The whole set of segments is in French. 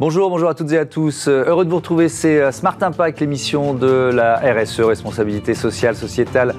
Bonjour, bonjour à toutes et à tous. Euh, heureux de vous retrouver, c'est euh, Smart Impact, l'émission de la RSE, responsabilité sociale, sociétale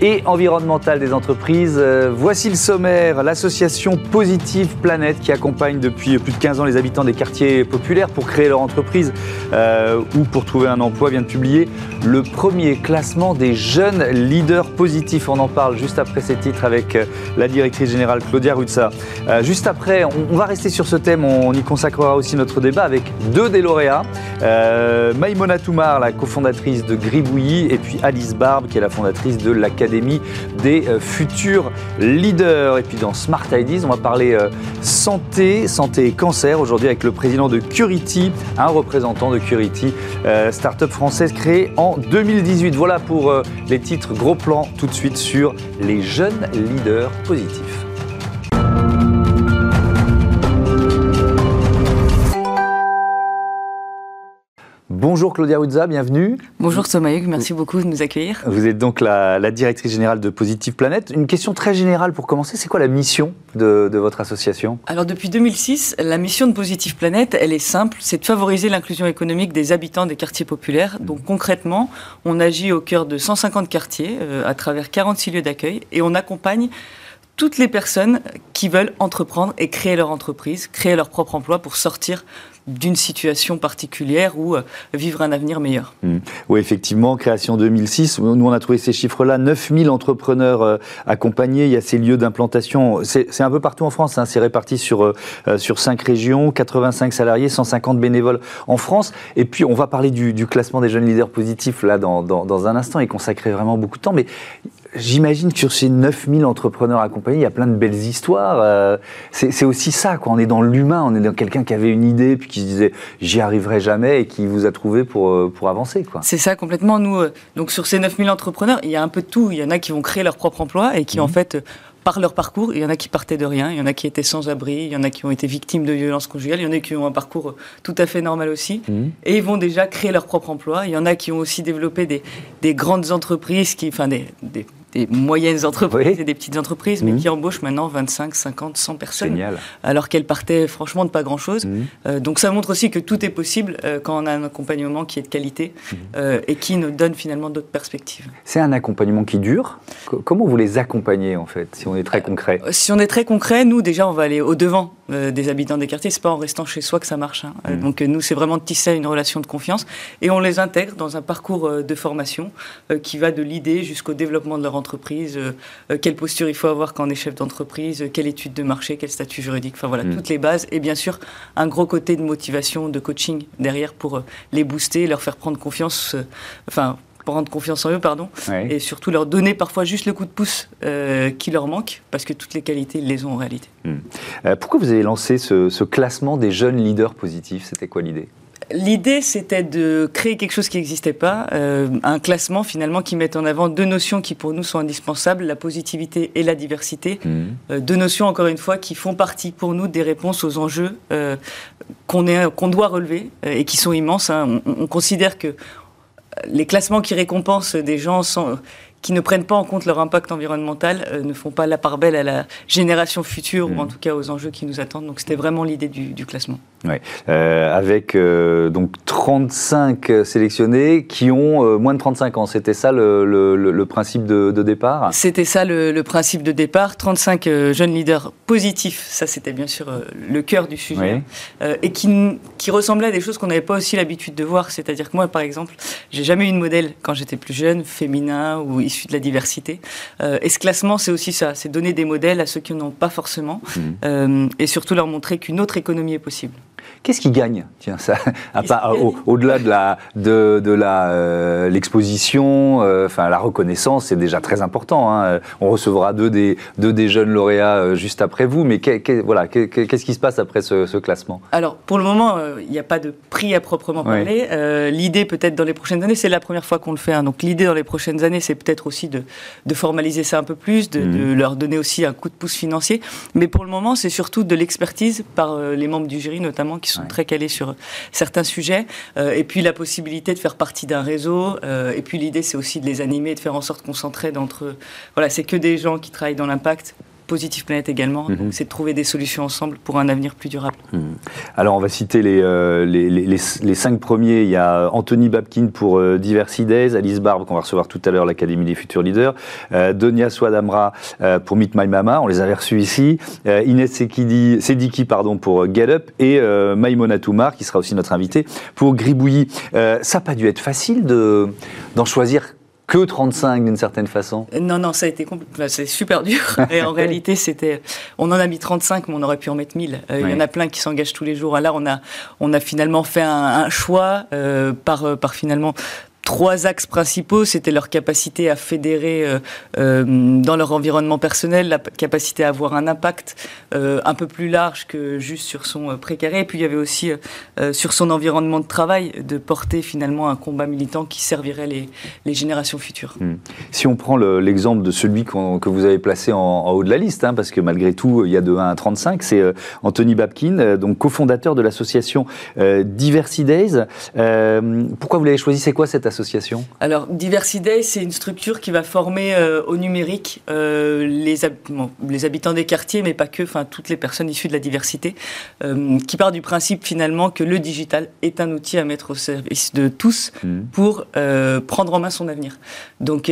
et environnementale des entreprises. Euh, voici le sommaire. L'association Positive Planète qui accompagne depuis plus de 15 ans les habitants des quartiers populaires pour créer leur entreprise euh, ou pour trouver un emploi vient de publier le premier classement des jeunes leaders positifs. On en parle juste après ces titres avec euh, la directrice générale Claudia Rutza. Euh, juste après, on, on, va rester sur ce thème. On, y consacrera aussi notre débat avec deux des lauréats. Euh, Maïmona Toumar, la cofondatrice de Gribouillis, et puis Alice Barbe, qui est la fondatrice de l'Académie des euh, futurs leaders. Et puis dans Smart Ideas, on va parler euh, santé, santé et cancer aujourd'hui avec le président de Curity, un représentant de Curity, euh, start-up française créée en 2018. Voilà pour les titres gros plan tout de suite sur les jeunes leaders positifs. Bonjour Claudia Ruzza, bienvenue. Bonjour Thomas Hugues, merci beaucoup de nous accueillir. Vous êtes donc la, la directrice générale de Positive Planète. Une question très générale pour commencer, c'est quoi la mission de, de, votre association? Alors depuis 2006, la mission de Positive Planète, elle est simple, c'est de favoriser l'inclusion économique des habitants des quartiers populaires. Donc concrètement, on agit au cœur de 150 quartiers euh, à travers 46 lieux d'accueil et on accompagne toutes les personnes qui veulent entreprendre et créer leur entreprise, créer leur propre emploi pour sortir d'une situation particulière ou euh, vivre un avenir meilleur. Mmh. Oui, effectivement, création 2006, nous on a trouvé ces chiffres-là, 9000 entrepreneurs euh, accompagnés, il y a ces lieux d'implantation, c'est un peu partout en France, hein, c'est réparti sur, euh, sur 5 régions, 85 salariés, 150 bénévoles en France, et puis on va parler du, du classement des jeunes leaders positifs là dans, dans, dans un instant et consacrer vraiment beaucoup de temps, mais J'imagine que sur ces 9000 entrepreneurs accompagnés, il y a plein de belles histoires. Euh, c'est aussi ça, quoi. On est dans l'humain, on est dans quelqu'un qui avait une idée, puis qui se disait j'y arriverai jamais et qui vous a trouvé pour, euh, pour avancer, quoi. C'est ça, complètement. Nous, euh, donc sur ces 9000 entrepreneurs, il y a un peu de tout. Il y en a qui vont créer leur propre emploi et qui, mmh. en fait, par leur parcours, il y en a qui partaient de rien, il y en a qui étaient sans abri, il y en a qui ont été victimes de violences conjugales, il y en a qui ont un parcours tout à fait normal aussi, mmh. et ils vont déjà créer leur propre emploi. Il y en a qui ont aussi développé des, des grandes entreprises, qui, enfin des, des des moyennes entreprises oui. et des petites entreprises, mais mmh. qui embauchent maintenant 25, 50, 100 personnes. Génial. Alors qu'elles partaient franchement de pas grand-chose. Mmh. Euh, donc ça montre aussi que tout est possible euh, quand on a un accompagnement qui est de qualité mmh. euh, et qui nous donne finalement d'autres perspectives. C'est un accompagnement qui dure. C comment vous les accompagnez en fait, si on est très concret? Si on est très concret, nous déjà on va aller au-devant des habitants des quartiers. C'est pas en restant chez soi que ça marche. Hein. donc nous c'est vraiment de tisser une relation de confiance et on les intègre dans un parcours de formation qui va de l'idée jusqu'au développement de leur entreprise, euh, quelle posture il faut avoir quand on est chef d'entreprise, quelle étude de marché, quel statut juridique, enfin voilà, mmh. toutes les bases. Et bien sûr, un gros côté de motivation, de coaching derrière pour euh, les booster, leur faire prendre confiance, euh, enfin, prendre confiance en eux, pardon, et surtout leur donner parfois juste le coup de pouce euh, qui leur manque, parce que toutes les qualités, ils les ont en réalité. Euh, pourquoi vous avez lancé ce, ce classement des jeunes leaders positifs? C'était quoi l'idée? L'idée, c'était de créer quelque chose qui n'existait pas, euh, un classement finalement qui mette en avant deux notions qui pour nous sont indispensables, la positivité et la diversité. Mmh. Euh, deux notions, encore une fois, qui font partie pour nous des réponses aux enjeux euh, qu'on doit relever et qui sont immenses. Hein. On, on, considère que les classements qui récompensent des gens sont qui ne prennent pas en compte leur impact environnemental euh, ne font pas la part belle à la génération future mmh. ou en tout cas aux enjeux qui nous attendent. Donc c'était vraiment l'idée du, du, classement. Ouais. Euh, avec euh, donc 35 sélectionnés qui ont euh, moins de 35 ans. C'était ça le, le, le, principe de, de départ? C'était ça le, principe de départ. 35 euh, jeunes leaders positifs, ça c'était bien sûr le cœur du sujet. Oui. et qui, qui ressemblaient à des choses qu'on n'avait pas aussi l'habitude de voir. C'est-à-dire que moi par exemple, j'ai jamais eu de modèle quand j'étais plus jeune, féminin ou issus de la diversité. Euh, et ce classement, c'est aussi ça, c'est donner des modèles à ceux qui n'ont pas forcément, mmh. euh, et surtout leur montrer qu'une autre économie est possible. Qu'est-ce qui gagne? Tiens, ça, à part, au-delà au de la de, de la euh, l'exposition, euh, enfin la reconnaissance, c'est déjà très important. Hein. On recevra deux des deux des jeunes lauréats euh, juste après vous, mais voilà, qu'est-ce qui se passe après ce, ce classement? Alors pour le moment, il n'y a pas de prix à proprement parler. Oui. l'idée peut-être dans les prochaines années, c'est la première fois qu'on le fait. Hein. Donc l'idée dans les prochaines années, c'est peut-être aussi de, de formaliser ça un peu plus, de, mmh. de, leur donner aussi un coup de pouce financier. Mais pour le moment, c'est surtout de l'expertise par les membres du jury notamment qui sont ouais. très calés sur certains sujets, euh, et puis la possibilité de faire partie d'un réseau, euh, et puis l'idée c'est aussi de les animer, de faire en sorte qu'on s'entraide entre eux. Voilà, c'est que des gens qui travaillent dans l'impact, Positive Planet également. Mhm. C'est de trouver des solutions ensemble pour un avenir plus durable. Mhm. Alors, on va citer les, les, les, cinq premiers. Il y a Anthony Babkin pour Diversity Days, Alice Barbe, qu'on va recevoir tout à l'heure, l'Académie des futurs leaders, Donia Swadamra pour Meet My Mama, on les avait reçus ici, Inès Sediki pardon, pour Get Up, et Maïmona Toumar, qui sera aussi notre invité, pour Gribouillis. ça n'a pas dû être facile d'en choisir que 35 d'une certaine façon Non, non, ça a été c'est super dur. Et en réalité, c'était, on en a mis 35, mais on aurait pu en mettre 1000. Euh, il y en a plein qui s'engagent tous les jours. Là, on a, on a finalement fait un, choix euh, par, euh, par finalement trois axes principaux. C'était leur capacité à fédérer euh, euh, dans leur environnement personnel, la capacité à avoir un impact euh, un peu plus large que juste sur son précaré. Et puis il y avait aussi sur son environnement de travail de porter finalement un combat militant qui servirait les, générations futures. Hmm. Si on prend l'exemple de celui que vous avez placé en, haut de la liste, hein, parce que malgré tout il y a de 1 à 35, c'est Anthony Babkin, donc cofondateur de l'association Diversity Days. pourquoi vous l'avez choisi? C'est quoi cette association alors, Diversiday, c'est une structure qui va former euh, au numérique euh, les, les, habitants des quartiers, mais pas que, enfin toutes les personnes issues de la diversité, euh, qui part du principe finalement que le digital est un outil à mettre au service de tous mmh. pour prendre en main son avenir. Donc,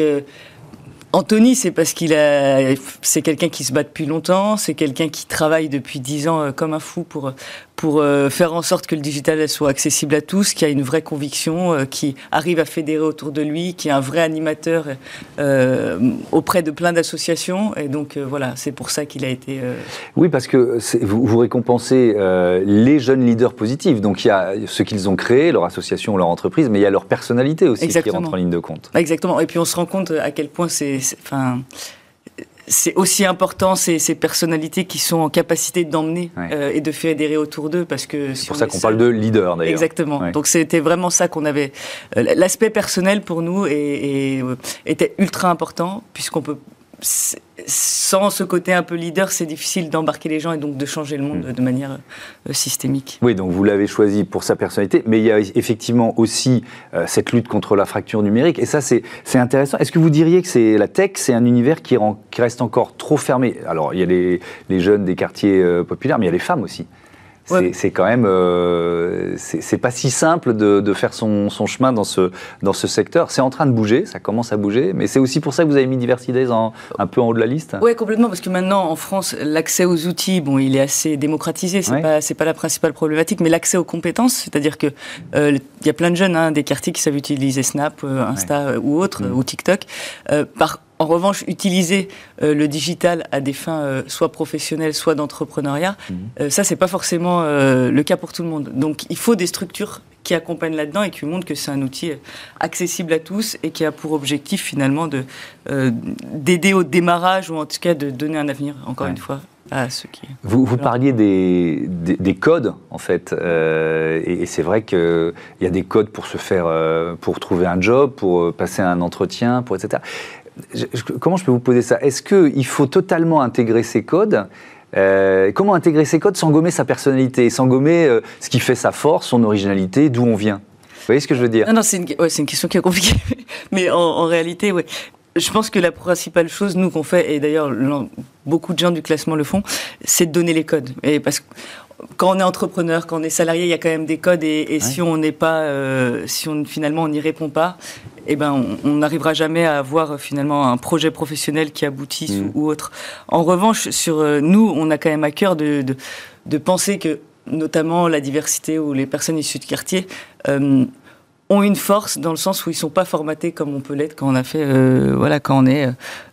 Anthony, c'est parce qu'il a, c'est quelqu'un qui se bat depuis longtemps, c'est quelqu'un qui travaille depuis dix ans comme un fou pour pour euh, faire en sorte que le digital soit accessible à tous, qui a une vraie conviction, euh, qui arrive à fédérer autour de lui, qui est un vrai animateur euh, auprès de plein d'associations. Et donc voilà, c'est pour ça qu'il a été. Oui, parce que vous, vous, récompensez les jeunes leaders positifs. Donc il y a ce qu'ils ont créé, leur association ou leur entreprise, mais il y a leur personnalité aussi qui rentre en ligne de compte. Exactement. Et puis on se rend compte à quel point c'est, enfin, c'est aussi important ces, ces, personnalités qui sont en capacité d'emmener euh, et de fédérer autour d'eux parce que c'est pour ça qu'on parle de leader d'ailleurs. Exactement. Donc c'était vraiment ça qu'on avait. Euh, l'aspect personnel pour nous et, euh, était ultra important puisqu'on peut sans ce côté un peu leader, c'est difficile d'embarquer les gens et donc de changer le monde hmm. de manière euh, systémique. Oui, donc vous l'avez choisi pour sa personnalité, mais il y a effectivement aussi euh, cette lutte contre la fracture numérique, et ça c'est intéressant. Est-ce que vous diriez que c'est la tech, c'est un univers qui, qui, reste encore trop fermé? Alors il y a les, les jeunes des quartiers euh, populaires, mais il y a les femmes aussi. C'est quand même, euh, c'est pas si simple de, de faire son, son, chemin dans ce, dans ce secteur. C'est en train de bouger, ça commence à bouger, mais c'est aussi pour ça que vous avez mis Diversity en, un peu en haut de la liste. Oui, complètement, parce que maintenant en France, l'accès aux outils, bon, il est assez démocratisé, c'est pas, pas la principale problématique, mais l'accès aux compétences, c'est-à-dire que euh, il y a plein de jeunes hein, des quartiers qui savent utiliser Snap, euh, Insta ou autre, mm. ou TikTok. par en revanche, utiliser euh, le digital à des fins euh, soit professionnelles, soit d'entrepreneuriat, mhm. euh, ça, c'est pas forcément le cas pour tout le monde. Donc, il faut des structures qui accompagnent là-dedans et qui montrent que c'est un outil accessible à tous et qui a pour objectif finalement de d'aider au démarrage ou en tout cas de donner un avenir, encore une fois, à ceux qui. Vous, vous parliez des, des, codes, en fait, et, et c'est vrai qu'il y a des codes pour se faire, pour trouver un job, pour passer un entretien, pour etc comment je peux vous poser ça? Est-ce qu'il faut totalement intégrer ces codes? Euh, comment intégrer ces codes sans gommer sa personnalité, sans gommer euh, ce qui fait sa force, son originalité, d'où on vient? Vous voyez ce que je veux dire? Non, c'est une, question qui est compliquée. Mais en, réalité, oui. Je pense que la principale chose, nous, qu'on fait, et d'ailleurs beaucoup de gens du classement le font, c'est de donner les codes. Et parce que quand on est entrepreneur, quand on est salarié, il y a quand même des codes et, si on n'est pas, euh, si on finalement on n'y répond pas, eh ben on n'arrivera jamais à avoir finalement un projet professionnel qui aboutisse mm. ou, autre. En revanche, sur euh, nous, on a quand même à cœur de, de, de, penser que notamment la diversité ou les personnes issues de quartier euh, ont une force dans le sens où ils sont pas formatés comme on peut l'être quand on a fait euh, voilà quand on est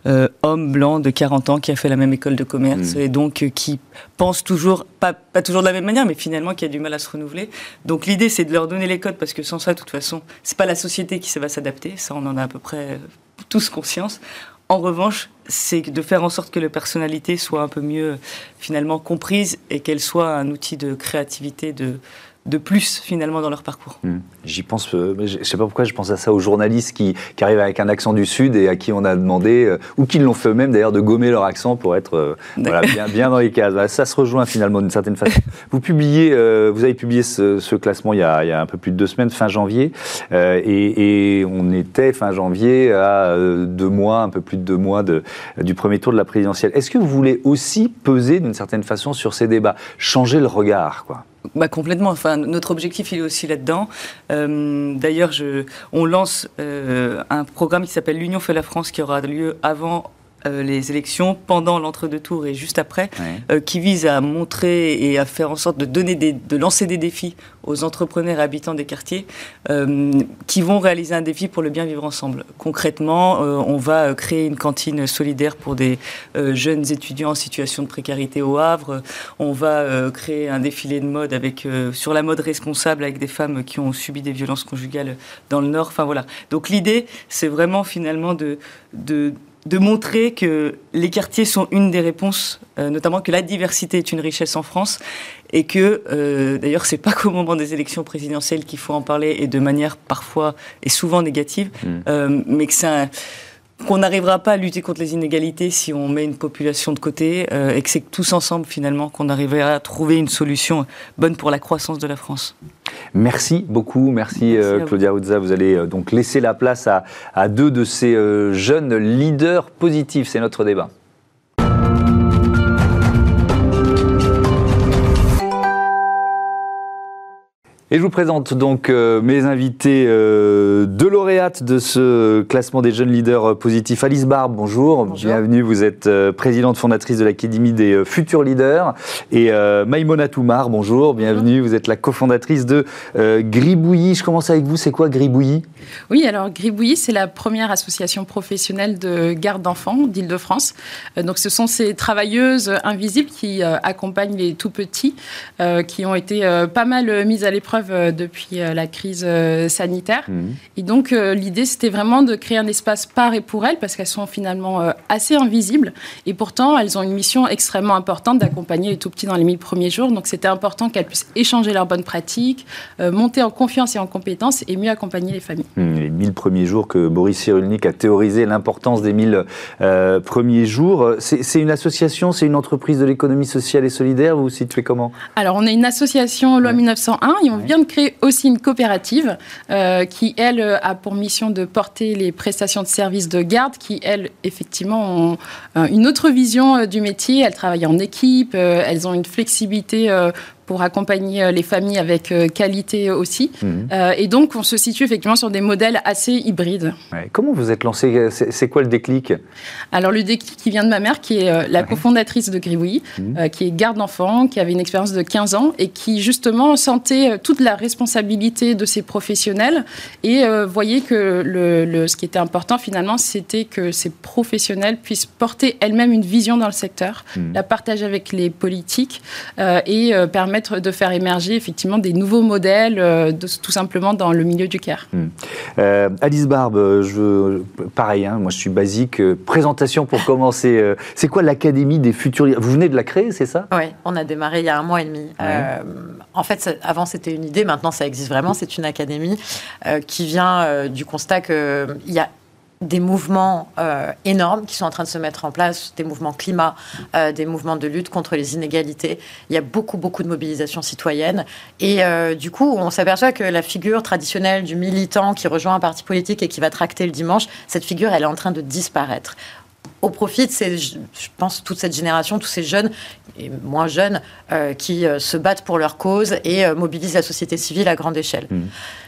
euh, homme blanc de 40 ans qui a fait la même école de commerce mmh. et donc euh, qui pense toujours pas pas toujours de la même manière mais finalement qui a du mal à se renouveler. Donc l'idée c'est de leur donner les codes parce que sans ça de toute façon, c'est pas la société qui va s'adapter, ça on en a à peu près tous conscience. En revanche, c'est de faire en sorte que la personnalité soit un peu mieux finalement comprise et qu'elle soit un outil de créativité, de de plus finalement dans leur parcours. Hmm. J'y pense, euh, je ne sais pas pourquoi je pense à ça aux journalistes qui, qui, arrivent avec un accent du Sud et à qui on a demandé, euh, ou qui l'ont fait eux-mêmes d'ailleurs, de gommer leur accent pour être euh, voilà, bien, bien, dans les cases. Ça se rejoint finalement d'une certaine façon. Vous, publiez, vous avez publié ce, classement il y, a, il y, a, un peu plus de deux semaines, fin janvier, et, et, on était fin janvier à deux mois, un peu plus de deux mois de, du premier tour de la présidentielle. Est-ce que vous voulez aussi peser d'une certaine façon sur ces débats, changer le regard quoi bah, complètement. Enfin, notre objectif, il est aussi là-dedans. Euh, d'ailleurs, on lance euh, un programme qui s'appelle L'Union fait la France, qui aura lieu avant euh, les élections, pendant l'entre-deux tours et juste après, euh, qui vise à montrer et à faire en sorte de, donner des, de lancer des défis aux entrepreneurs et habitants des quartiers euh, qui vont réaliser un défi pour le bien vivre ensemble. Concrètement, on va créer une cantine solidaire pour des jeunes étudiants en situation de précarité au Havre. On va créer un défilé de mode avec, sur la mode responsable avec des femmes qui ont subi des violences conjugales dans le Nord. Enfin voilà. Donc l'idée, c'est vraiment finalement de, de de montrer que les quartiers sont une des réponses, euh, notamment que la diversité est une richesse en France, et que euh, d'ailleurs c'est pas qu'au moment des élections présidentielles qu'il faut en parler et de manière parfois et souvent négative, mmh. euh, mais que c'est un qu'on n'arrivera pas à lutter contre les inégalités si on met une population de côté euh, et que c'est tous ensemble finalement qu'on arrivera à trouver une solution bonne pour la croissance de la France. Merci beaucoup, merci, euh, Claudia Ruzza. Vous allez euh, donc laisser la place à, à deux de ces jeunes leaders positifs. C'est notre débat. Et je vous présente donc euh, mes invités euh, de lauréates de ce classement des jeunes leaders euh, positifs. Alice Barbe, bonjour. Bienvenue. Vous êtes présidente fondatrice de l'Académie des futurs leaders. Et Maïmona Toumar, bonjour. Bienvenue. Vous êtes la cofondatrice de Gribouillis. Je commence avec vous. C'est quoi Gribouillis? Oui, alors Gribouillis, c'est la première association professionnelle de garde d'enfants d'Île-de-France. donc ce sont ces travailleuses invisibles qui accompagnent les tout petits, qui ont été pas mal mises à l'épreuve euh, depuis euh, la crise euh, sanitaire. Mhm. Et donc, l'idée, c'était vraiment de créer un espace par et pour elles, parce qu'elles sont finalement assez invisibles. Et pourtant, elles ont une mission extrêmement importante d'accompagner les tout petits dans les 1000 premiers jours. Donc, c'était important qu'elles puissent échanger leurs bonnes pratiques, monter en confiance et en compétences et mieux accompagner les familles. Hmm, les 1000 premiers jours que Boris Cyrulnik a théorisé l'importance des 1000 premiers jours. C'est une association, c'est une entreprise de l'économie sociale et solidaire. Vous vous situez comment? Alors, on est une association loi 1901 et on vient de créer aussi une coopérative euh, qui, elle, a pour mission de porter les prestations de services de garde qui, elles, effectivement, ont euh, une autre vision euh, du métier. Elles travaillent en équipe, elles ont une flexibilité pour accompagner euh, les familles avec euh, qualité aussi. Mhm. Euh, et donc, on se situe effectivement sur des modèles assez hybrides. Comment vous êtes lancé C'est quoi le déclic? Alors, le déclic qui vient de ma mère, qui est la cofondatrice de Gribouillis, mhm. qui est garde d'enfants, qui avait une expérience de 15 ans et qui, justement, sentait toute la responsabilité de ses professionnels et voyait que le, ce qui était important, finalement, c'était que ces professionnels puissent porter elles-mêmes une vision dans le secteur, mhm. la partager avec les politiques et permettre de faire émerger effectivement des nouveaux modèles, euh, tout simplement dans le milieu du CARE. Hmm. Euh, Alice Barbe, je, pareil, hein, moi je suis basique. Euh, présentation pour commencer. c'est quoi l'Académie des futurs Vous venez de la créer, c'est ça? Oui, on a démarré il y a un mois et demi. en fait, avant c'était une idée, maintenant ça existe vraiment. C'est une académie qui vient du constat qu'il y a des mouvements euh, énormes qui sont en train de se mettre en place, des mouvements climat, euh, des mouvements de lutte contre les inégalités. Il y a beaucoup, beaucoup de mobilisation citoyenne. Et euh, du coup, on s'aperçoit que la figure traditionnelle du militant qui rejoint un parti politique et qui va tracter le dimanche, cette figure, elle est en train de disparaître au profit de ces, je pense, toute cette génération, tous ces jeunes et moins jeunes qui se battent pour leur cause et mobilisent la société civile à grande échelle. Mmh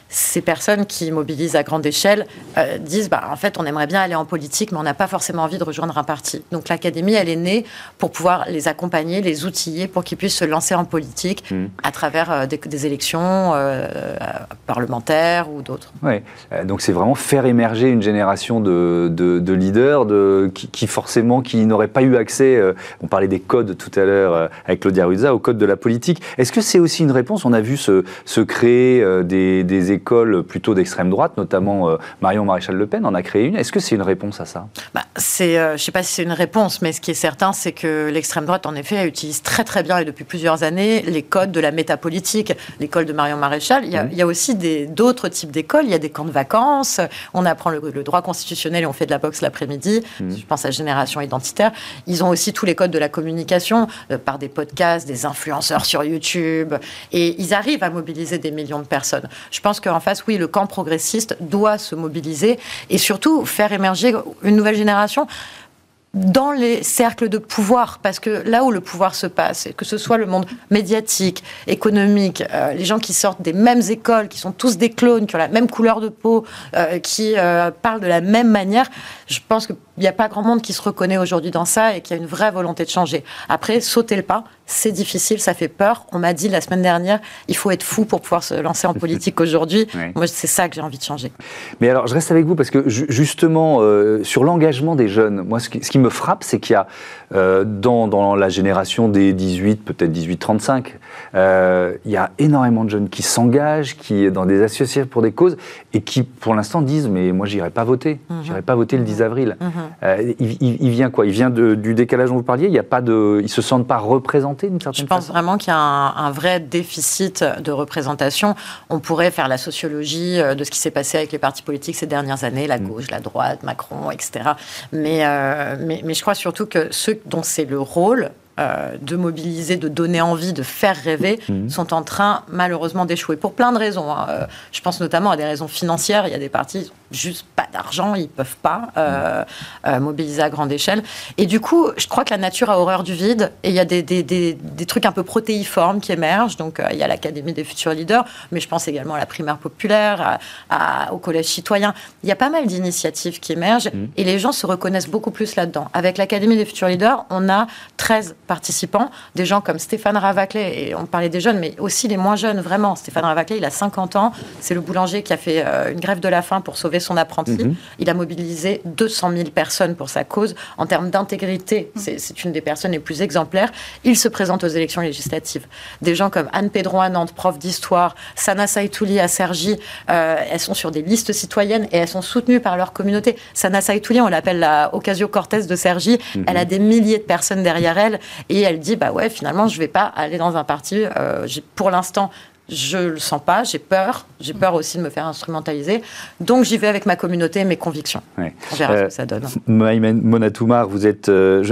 ces personnes qui mobilisent à grande échelle euh, disent bah, en fait, on aimerait bien aller en politique, mais on n'a pas forcément envie de rejoindre un parti. Donc l'académie, elle est née pour pouvoir les accompagner, les outiller pour qu'ils puissent se lancer en politique mmh. à travers euh, des, élections euh, parlementaires ou d'autres. Ouais. donc c'est vraiment faire émerger une génération de, de, leaders de, qui, forcément qui n'auraient pas eu accès, on parlait des codes tout à l'heure avec Claudia Ruzza, aux codes de la politique. Est-ce que c'est aussi une réponse? On a vu se, se créer des, des écoles plutôt d'extrême droite, notamment Marion Maréchal Le Pen en a créé une. Est-ce que c'est une réponse à ça? Bah, c'est, Je ne sais pas si c'est une réponse, mais ce qui est certain, c'est que l'extrême droite, en effet, utilise très très bien et depuis plusieurs années les codes de la métapolitique. L'école de Marion Maréchal, il y a, mmh. il y a aussi d'autres types d'écoles. Il y a des camps de vacances, on apprend le, droit constitutionnel et on fait de la boxe l'après-midi. Mmh. Je pense à Génération Identitaire. Ils ont aussi tous les codes de la communication euh, par des podcasts, des influenceurs sur YouTube. Et ils arrivent à mobiliser des millions de personnes. Je pense qu'en face, oui, le camp progressiste doit se mobiliser et surtout faire émerger une nouvelle génération dans les cercles de pouvoir, parce que là où le pouvoir se passe, que ce soit le monde médiatique, économique, euh, les gens qui sortent des mêmes écoles, qui sont tous des clones, qui ont la même couleur de peau, euh, qui euh, parlent de la même manière, je pense qu'il n'y a pas grand monde qui se reconnaît aujourd'hui dans ça et qui a une vraie volonté de changer. Après, sauter le pas, c'est difficile, ça fait peur. On m'a dit la semaine dernière, il faut être fou pour pouvoir se lancer en politique aujourd'hui. Moi, c'est ça que j'ai envie de changer. Mais alors, je reste avec vous parce que justement, euh, sur l'engagement des jeunes, moi, ce qui, me frappe, c'est qu'il y a euh, dans, dans, la génération des 18, peut-être 18-35, euh, il y a énormément de jeunes qui s'engagent, qui dans des associations pour des causes et qui, pour l'instant, disent mais moi, j'irai pas voter, Je mhm. j'irai pas voter le 10 avril. Mhm. il, vient quoi? Il vient du décalage dont vous parliez? Il y a pas de, ils se sentent pas représentés je pense vraiment qu'il y a un, vrai déficit de représentation. On pourrait faire la sociologie euh, de ce qui s'est passé avec les partis politiques ces dernières années, la mm. gauche, la droite, Macron, etc. Mais, euh, mais, mais je crois surtout que ceux dont c'est le rôle, euh, de mobiliser, de donner envie, de faire rêver, mm. sont en train malheureusement d'échouer pour plein de raisons. Hein. je pense notamment à des raisons financières. Il y a des partis juste pas d'argent, ils peuvent pas euh, euh, mobiliser à grande échelle. Et du coup, je crois que la nature a horreur du vide et il y a des, des, des, des trucs un peu protéiformes qui émergent. Donc, euh, il y a l'Académie des futurs leaders, mais je pense également à la primaire populaire, à, au collège citoyen. Il y a pas mal d'initiatives qui émergent mmh. et les gens se reconnaissent beaucoup plus là-dedans. Avec l'Académie des futurs leaders, on a 13 participants, des gens comme Stéphane Ravaclet, et on parlait des jeunes, mais aussi les moins jeunes, vraiment. Stéphane Ravaclet, il a 50 ans, c'est le boulanger qui a fait une grève de la faim pour sauver son apprenti. Mhm. Il a mobilisé 200 000 personnes pour sa cause. En termes d'intégrité, mhm. c'est une des personnes les plus exemplaires. Il se présente aux élections législatives. Des gens comme Anne Pedro à Nantes, prof d'histoire, Sana Saitouli à Sergi, euh, elles sont sur des listes citoyennes et elles sont soutenues par leur communauté. Sana Saitouli, on l'appelle la Ocasio-Cortez de Sergi. Mhm. Elle a des milliers de personnes derrière elle et elle dit bah ouais, finalement, je vais pas aller dans un parti. Euh, pour l'instant, je le sens pas, j'ai peur, j'ai peur aussi de me faire instrumentaliser. Donc j'y vais avec ma communauté et mes convictions. On verra ce que ça donne. Maïmen Monatoumar, vous, êtes, euh,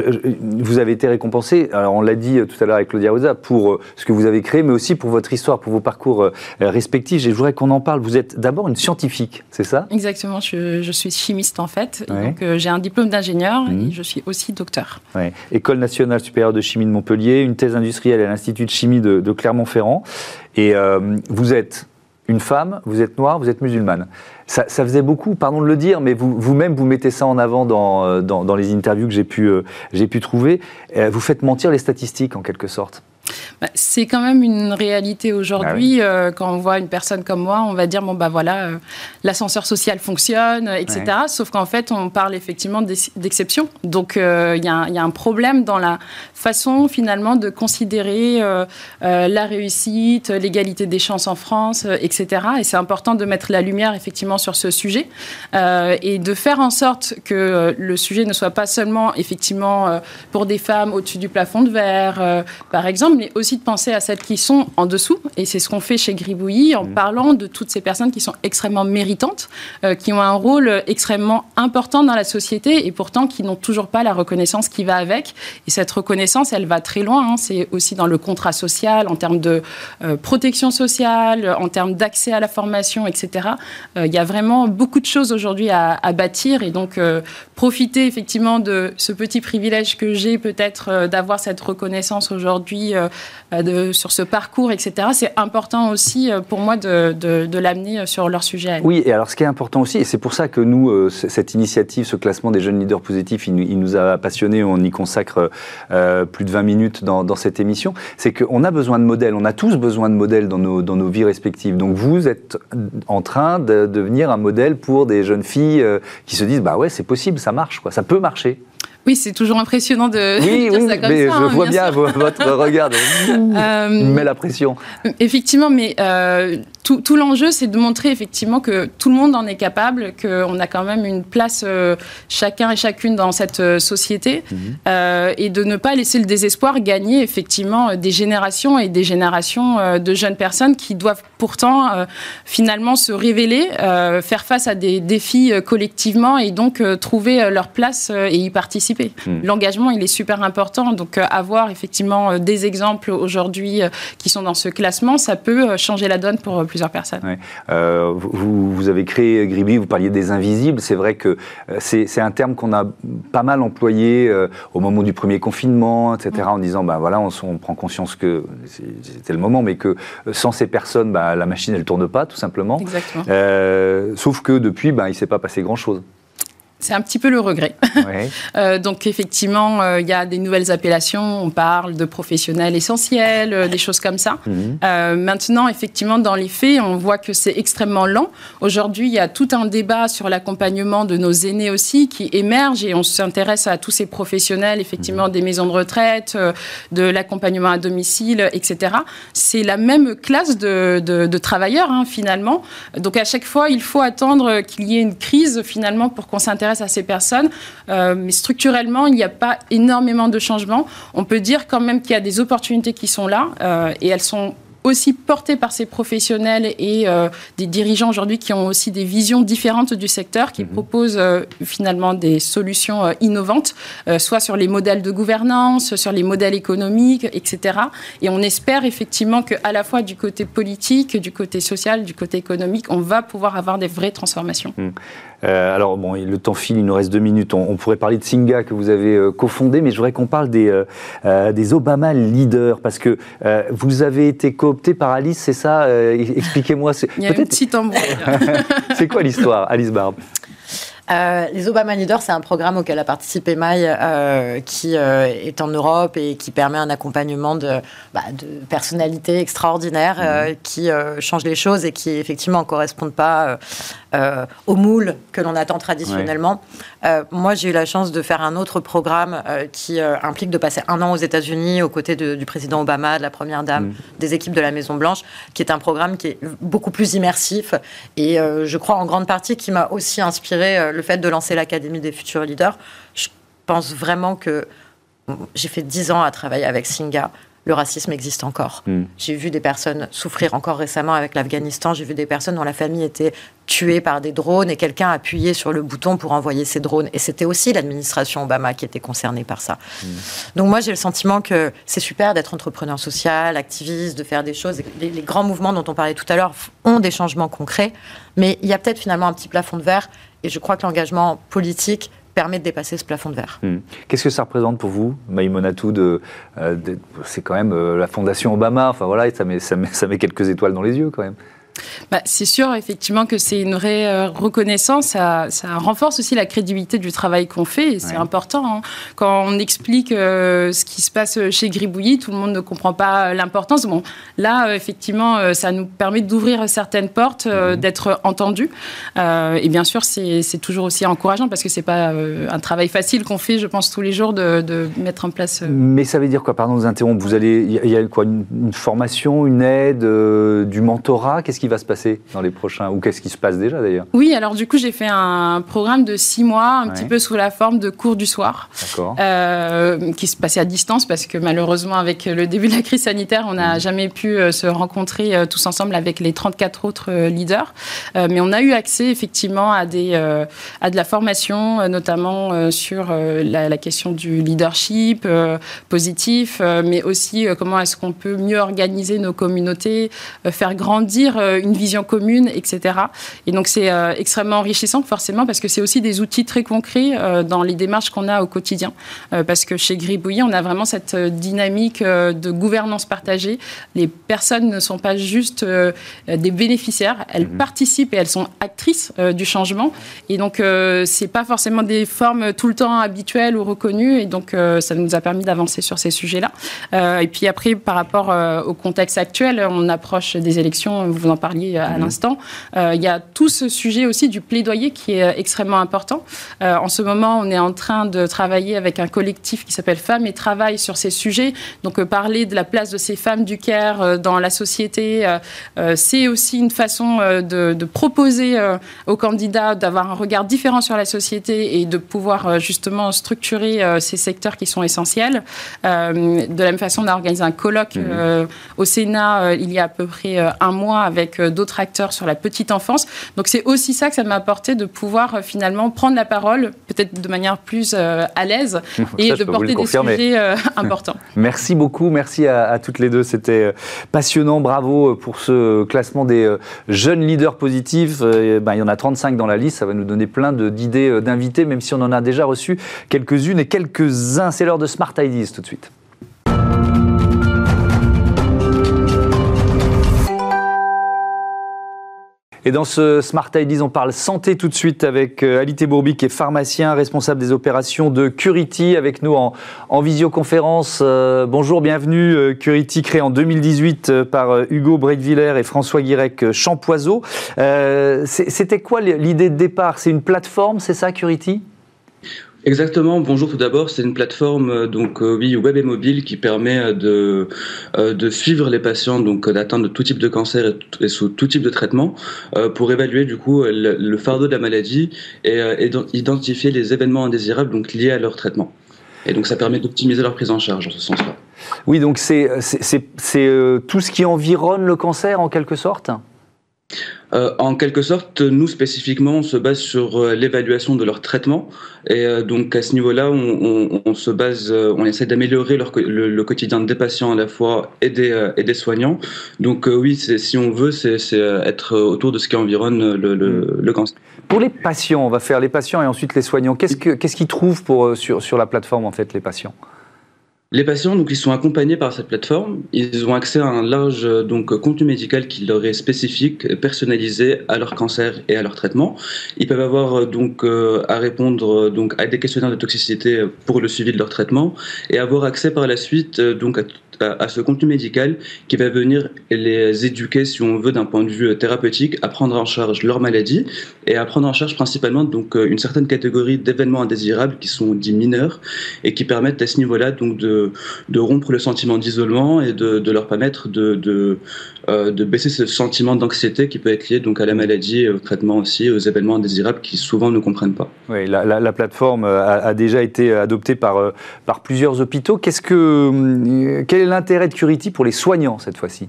vous avez été récompensé, alors on l'a dit tout à l'heure avec Claudia Rosa, pour euh, ce que vous avez créé, mais aussi pour votre histoire, pour vos parcours euh, respectifs. Et je voudrais qu'on en parle. Vous êtes d'abord une scientifique, c'est ça? Exactement, je, suis chimiste en fait. Donc j'ai un diplôme d'ingénieur mmh. et je suis aussi docteur. École nationale supérieure de chimie de Montpellier, une thèse industrielle à l'Institut de chimie de, de Clermont-Ferrand. Et euh, vous êtes une femme, vous êtes noire, vous êtes musulmane. Ça, faisait beaucoup, pardon de le dire, mais vous-même, vous, mettez ça en avant dans, euh, dans, les interviews que j'ai pu, euh, j'ai pu trouver. Vous faites mentir les statistiques, en quelque sorte. Bah, c'est quand même une réalité aujourd'hui. Ah euh, quand on voit une personne comme moi, on va dire bon bah voilà, euh, l'ascenseur social fonctionne, etc. Sauf qu'en fait, on parle effectivement d'exception. Donc euh, il y, a un problème dans la façon finalement de considérer la réussite, l'égalité des chances en France, etc. Et c'est important de mettre la lumière effectivement sur ce sujet et de faire en sorte que le sujet ne soit pas seulement effectivement pour des femmes au-dessus du plafond de verre, par exemple mais aussi de penser à celles qui sont en dessous. Et c'est ce qu'on fait chez Gribouillis en mmh. parlant de toutes ces personnes qui sont extrêmement méritantes, euh, qui ont un rôle extrêmement important dans la société et pourtant qui n'ont toujours pas la reconnaissance qui va avec. Et cette reconnaissance, elle va très loin. Hein. C'est aussi dans le contrat social, en termes de euh, protection sociale, en termes d'accès à la formation, etc. Euh, il y a vraiment beaucoup de choses aujourd'hui à, à, bâtir et donc profiter effectivement de ce petit privilège que j'ai peut-être d'avoir cette reconnaissance aujourd'hui euh, sur ce parcours, etc. C'est important aussi euh, pour moi de, l'amener sur leur sujet. Oui, et alors ce qui est important aussi, et c'est pour ça que nous, euh, cette initiative, ce classement des jeunes leaders positifs, il, nous a passionnés, on y consacre plus de 20 minutes dans, cette émission, c'est qu'on a besoin de modèles, on a tous besoin de modèles dans nos, dans nos vies respectives. Donc vous êtes en train de devenir un modèle pour des jeunes filles qui se disent, bah ouais, c'est possible, ça marche, quoi, ça peut marcher. Oui, c'est toujours impressionnant de oui, dire oui, ça comme mais ça. je hein, vois bien, votre regard. Euh, Il met la pression. Effectivement, mais euh, tout, tout l'enjeu, c'est de montrer effectivement que tout le monde en est capable, qu'on a quand même une place euh, chacun et chacune dans cette société, Mhm. euh, et de ne pas laisser le désespoir gagner effectivement des générations et des générations de jeunes personnes qui doivent pourtant finalement se révéler, faire face à des défis collectivement et donc trouver leur place et y participer. Mhm. L'engagement, il est super important, donc euh, avoir effectivement euh, des exemples aujourd'hui euh, qui sont dans ce classement, ça peut changer la donne pour plusieurs personnes. Ouais. Euh, vous, vous avez créé Gribi, vous parliez des invisibles. C'est vrai que c'est un terme qu'on a pas mal employé euh, au moment du premier confinement, etc., en disant, ben voilà, on, prend conscience que c'était le moment, mais que sans ces personnes, bah, la machine, elle tourne pas, tout simplement. Exactement. Euh, sauf que depuis, ben, il s'est pas passé grand-chose. C'est un petit peu le regret. Ouais. Euh, donc effectivement, euh, il y a des nouvelles appellations, on parle de professionnels essentiels, euh, des choses comme ça. Mhm. Maintenant, effectivement, dans les faits, on voit que c'est extrêmement lent. Aujourd'hui, il y a tout un débat sur l'accompagnement de nos aînés aussi qui émerge et on s'intéresse à tous ces professionnels, effectivement, des maisons de retraite, de l'accompagnement à domicile, etc. C'est la même classe de, de- de travailleurs, hein, finalement. Donc à chaque fois, il faut attendre qu'il y ait une crise, finalement, pour qu'on s'intéresse à ces personnes. Euh, mais structurellement, il n'y a pas énormément de changements. On peut dire quand même qu'il y a des opportunités qui sont là euh, et elles sont aussi portées par ces professionnels et euh, des dirigeants aujourd'hui qui ont aussi des visions différentes du secteur, qui proposent euh, finalement des solutions euh, innovantes, soit sur les modèles de gouvernance, sur les modèles économiques, etc. Et on espère effectivement qu'à la fois du côté politique, du côté social, du côté économique, on va pouvoir avoir des vraies transformations. Euh, alors, bon, le temps file, il nous reste deux minutes. On, on pourrait parler de Singa que vous avez euh, cofondé, mais je voudrais qu'on parle des, euh, des Obama Leaders, parce que vous avez été coopté par Alice, c'est ça? Euh, Expliquez-moi. c'est- Il y a une petite embrouille. c'est quoi l'histoire, Alice Barbe? Euh, les Obama Leaders, c'est un programme auquel a participé Maï, euh, qui euh, est en Europe et qui permet un accompagnement de, bah, de personnalités extraordinaires euh, qui changent les choses et qui effectivement ne correspondent pas au moule que l'on attend traditionnellement. Moi, j'ai eu la chance de faire un autre programme qui implique de passer un an aux États-Unis aux côtés de- du président Obama, de la première dame, des équipes de la Maison Blanche, qui est un programme qui est beaucoup plus immersif et je crois en grande partie qui m'a aussi inspiré le fait de lancer l'Académie des futurs leaders. Je pense vraiment que j'ai fait dix ans à travailler avec Singa. Le racisme existe encore. Mm. J'ai vu des personnes souffrir encore récemment avec l'Afghanistan. J'ai vu des personnes dont la famille était tuée par des drones et quelqu'un appuyait sur le bouton pour envoyer ces drones. Et c'était aussi l'administration Obama qui était concernée par ça. Donc moi, j'ai le sentiment que c'est super d'être entrepreneur social, activiste, de faire des choses. Les, les grands mouvements dont on parlait tout à l'heure ont des changements concrets, mais il y a peut-être finalement un petit plafond de verre. Et je crois que l'engagement politique permet de dépasser ce plafond de verre. Hmm. Qu'est-ce que ça représente pour vous, Maïmonatou de, euh, C'est quand même euh, la fondation Obama, enfin voilà, ça met quelques étoiles dans les yeux quand même. Bah, c'est sûr, effectivement, que c'est une vraie euh, reconnaissance. Ça, ça renforce aussi la crédibilité du travail qu'on fait. Et c'est Ouais. important. hein. Quand on explique euh, ce qui se passe chez Gribouillis, tout le monde ne comprend pas euh, l'importance. Bon, là, euh, effectivement, ça nous permet d'ouvrir certaines portes, euh, d'être entendus. Et bien sûr, c'est toujours aussi encourageant parce que c'est pas un travail facile qu'on fait, je pense, tous les jours de, de mettre en place. Mais ça veut dire quoi? Pardon de vous interrompre. Vous allez, il y a- il y, a quoi? Une, une formation, une aide, du mentorat? Qu'est-ce qui va se passer dans les prochains Ou qu'est-ce qui se passe déjà d'ailleurs Oui, alors du coup, j'ai fait un programme de six mois, un Ouais. petit peu sous la forme de cours du soir. Euh, qui se passait à distance parce que malheureusement avec le début de la crise sanitaire on n'a jamais pu euh, se rencontrer euh, tous ensemble avec les 34 autres leaders Euh, mais on a eu accès effectivement à des euh, à de la formation notamment sur la, la question du leadership positif mais aussi comment est-ce qu'on peut mieux organiser nos communautés faire grandir une vision commune etc et donc c'est euh, extrêmement enrichissant forcément parce que c'est aussi des outils très concrets euh, dans les démarches qu'on a au quotidien euh, parce que chez Gribouillis, on a vraiment cette euh, dynamique euh, de gouvernance partagée. Les personnes ne sont pas juste euh, des bénéficiaires, elles participent et elles sont actrices euh, du changement. Et donc, euh, c'est pas forcément des formes tout le temps habituelles ou reconnues. Et donc, euh, ça nous a permis d'avancer sur ces sujets-là. Euh, et puis après, par rapport euh, au contexte actuel, on approche des élections, vous en parliez à l'instant. il y a tout ce sujet aussi du plaidoyer qui est extrêmement important. en ce moment, on est en train de travailler avec un collectif qui s'appelle Femmes et Travail sur ces sujets. Donc parler de la place de ces femmes du Caire dans la société, c'est aussi une façon de, de proposer aux candidats d'avoir un regard différent sur la société et de pouvoir justement structurer ces secteurs qui sont essentiels. Euh, de la même façon, on a organisé un colloque mhm. euh, au Sénat euh, il y a à peu près un mois avec d'autres acteurs sur la petite enfance. Donc c'est aussi ça que ça m'a apporté de pouvoir finalement prendre la parole, peut-être de manière plus à l'aise et de porter des sujets importants. Merci beaucoup, merci à, toutes les deux. C'était passionnant. Bravo pour ce classement des jeunes leaders positifs. Ben, il y en a 35 dans la liste. Ça va nous donner plein d'idées d'invités, même si on en a déjà reçu quelques-unes et quelques-uns. C'est l'heure de Smart Ideas tout de suite. Et dans ce Smart Ideas, on parle santé tout de suite avec euh, Ali Bourbi, qui est pharmacien, responsable des opérations de Curity, avec nous en, visioconférence. Euh, bonjour, bienvenue. Euh, Curity, créé en 2018 par Hugo Breitwiller et François Guirec Champoiseau. C'était quoi l'idée de départ? C'est une plateforme, c'est ça, Curity Exactement. Bonjour tout d'abord. C'est une plateforme euh, donc euh, oui web et mobile qui permet euh, de de suivre les patients donc d'atteindre tout type de cancer et, sous tout type de traitement pour évaluer du coup le, fardeau de la maladie et, identifier les événements indésirables donc liés à leur traitement. Et donc ça permet d'optimiser leur prise en charge en ce sens-là. Oui, donc c'est c'est tout ce qui environne le cancer en quelque sorte? Euh, en quelque sorte, nous spécifiquement, on se base sur euh, l'évaluation de leur traitement. Et euh, donc à ce niveau-là, on, se base, on essaie d'améliorer le, quotidien des patients à la fois et des, et des soignants. Donc oui, si on veut, c'est être autour de ce qui environne le, le, cancer. Pour les patients, on va faire les patients et ensuite les soignants. Qu'est-ce qu'ils ce trouvent pour, sur, sur la plateforme, en fait, les patients? Les patients, donc, ils sont accompagnés par cette plateforme. Ils ont accès à un large donc, contenu médical qui leur est spécifique, personnalisé à leur cancer et à leur traitement. Ils peuvent avoir donc euh, à répondre donc à des questionnaires de toxicité pour le suivi de leur traitement et avoir accès par la suite donc à à, ce contenu médical qui va venir les éduquer, si on veut, d'un point de vue thérapeutique, à prendre en charge leur maladie et à prendre en charge principalement donc euh, une certaine catégorie d'événements indésirables qui sont dits mineurs et qui permettent à ce niveau-là donc de, de, rompre le sentiment d'isolement et de, de, leur permettre de, de, euh, de baisser ce sentiment d'anxiété qui peut être lié donc à la maladie et au traitement aussi, aux événements indésirables qui souvent ne comprennent pas. Oui, la, la, plateforme a, a, déjà été adoptée par, euh, par plusieurs hôpitaux. Qu'est-ce que, quel est l'intérêt de Curity pour les soignants cette fois-ci?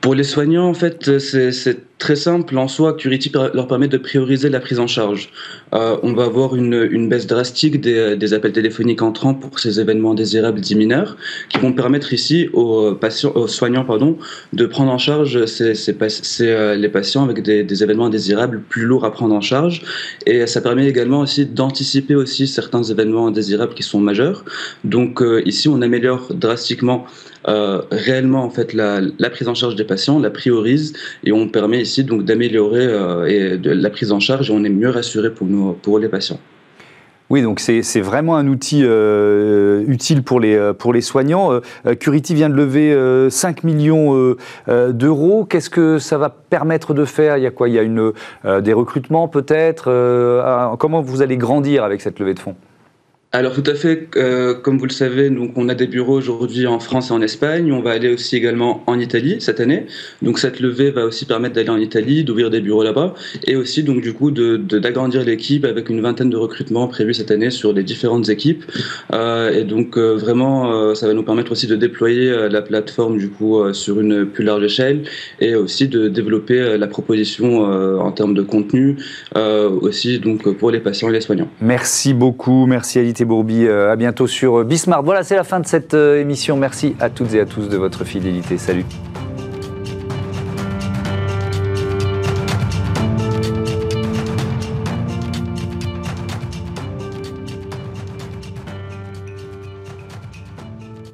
Pour les soignants, en fait, c'est très simple. En soi, Curity leur permet de prioriser la prise en charge. Euh, on va avoir une, baisse drastique des, appels téléphoniques entrants pour ces événements désirables dits mineurs, qui vont permettre ici aux, patients, aux soignants pardon, de prendre en charge euh, les patients avec des, événements indésirables plus lourds à prendre en charge. Et ça permet également aussi d'anticiper aussi certains événements indésirables qui sont majeurs. Donc euh, ici, on améliore drastiquement réellement en fait la, prise en charge des patients, la priorise et on permet donc d'améliorer euh, la prise en charge et on est mieux rassuré pour nous pour les patients. Oui, donc c'est vraiment un outil euh, utile pour les, pour les soignants. Curity vient de lever 5 millions d'euros. Qu'est-ce que ça va permettre de faire? Il y a quoi? Il y a une, des recrutements peut-être? Comment vous allez grandir avec cette levée de fonds? Alors tout à fait, euh, comme vous le savez, donc on a des bureaux aujourd'hui en France et en Espagne. On va aller aussi également en Italie cette année. Donc cette levée va aussi permettre d'aller en Italie, d'ouvrir des bureaux là-bas, et aussi donc du coup d'agrandir l'équipe avec une vingtaine de recrutements prévus cette année sur les différentes équipes. Euh, et donc euh, vraiment, euh, ça va nous permettre aussi de déployer euh, la plateforme du coup sur une plus large échelle, et aussi de développer la proposition en termes de contenu, aussi donc pour les patients et les soignants. Merci beaucoup, merci Bourbi. Euh, à bientôt sur Bismarck. Voilà, c'est la fin de cette euh, émission. Merci à toutes et à tous de votre fidélité. Salut.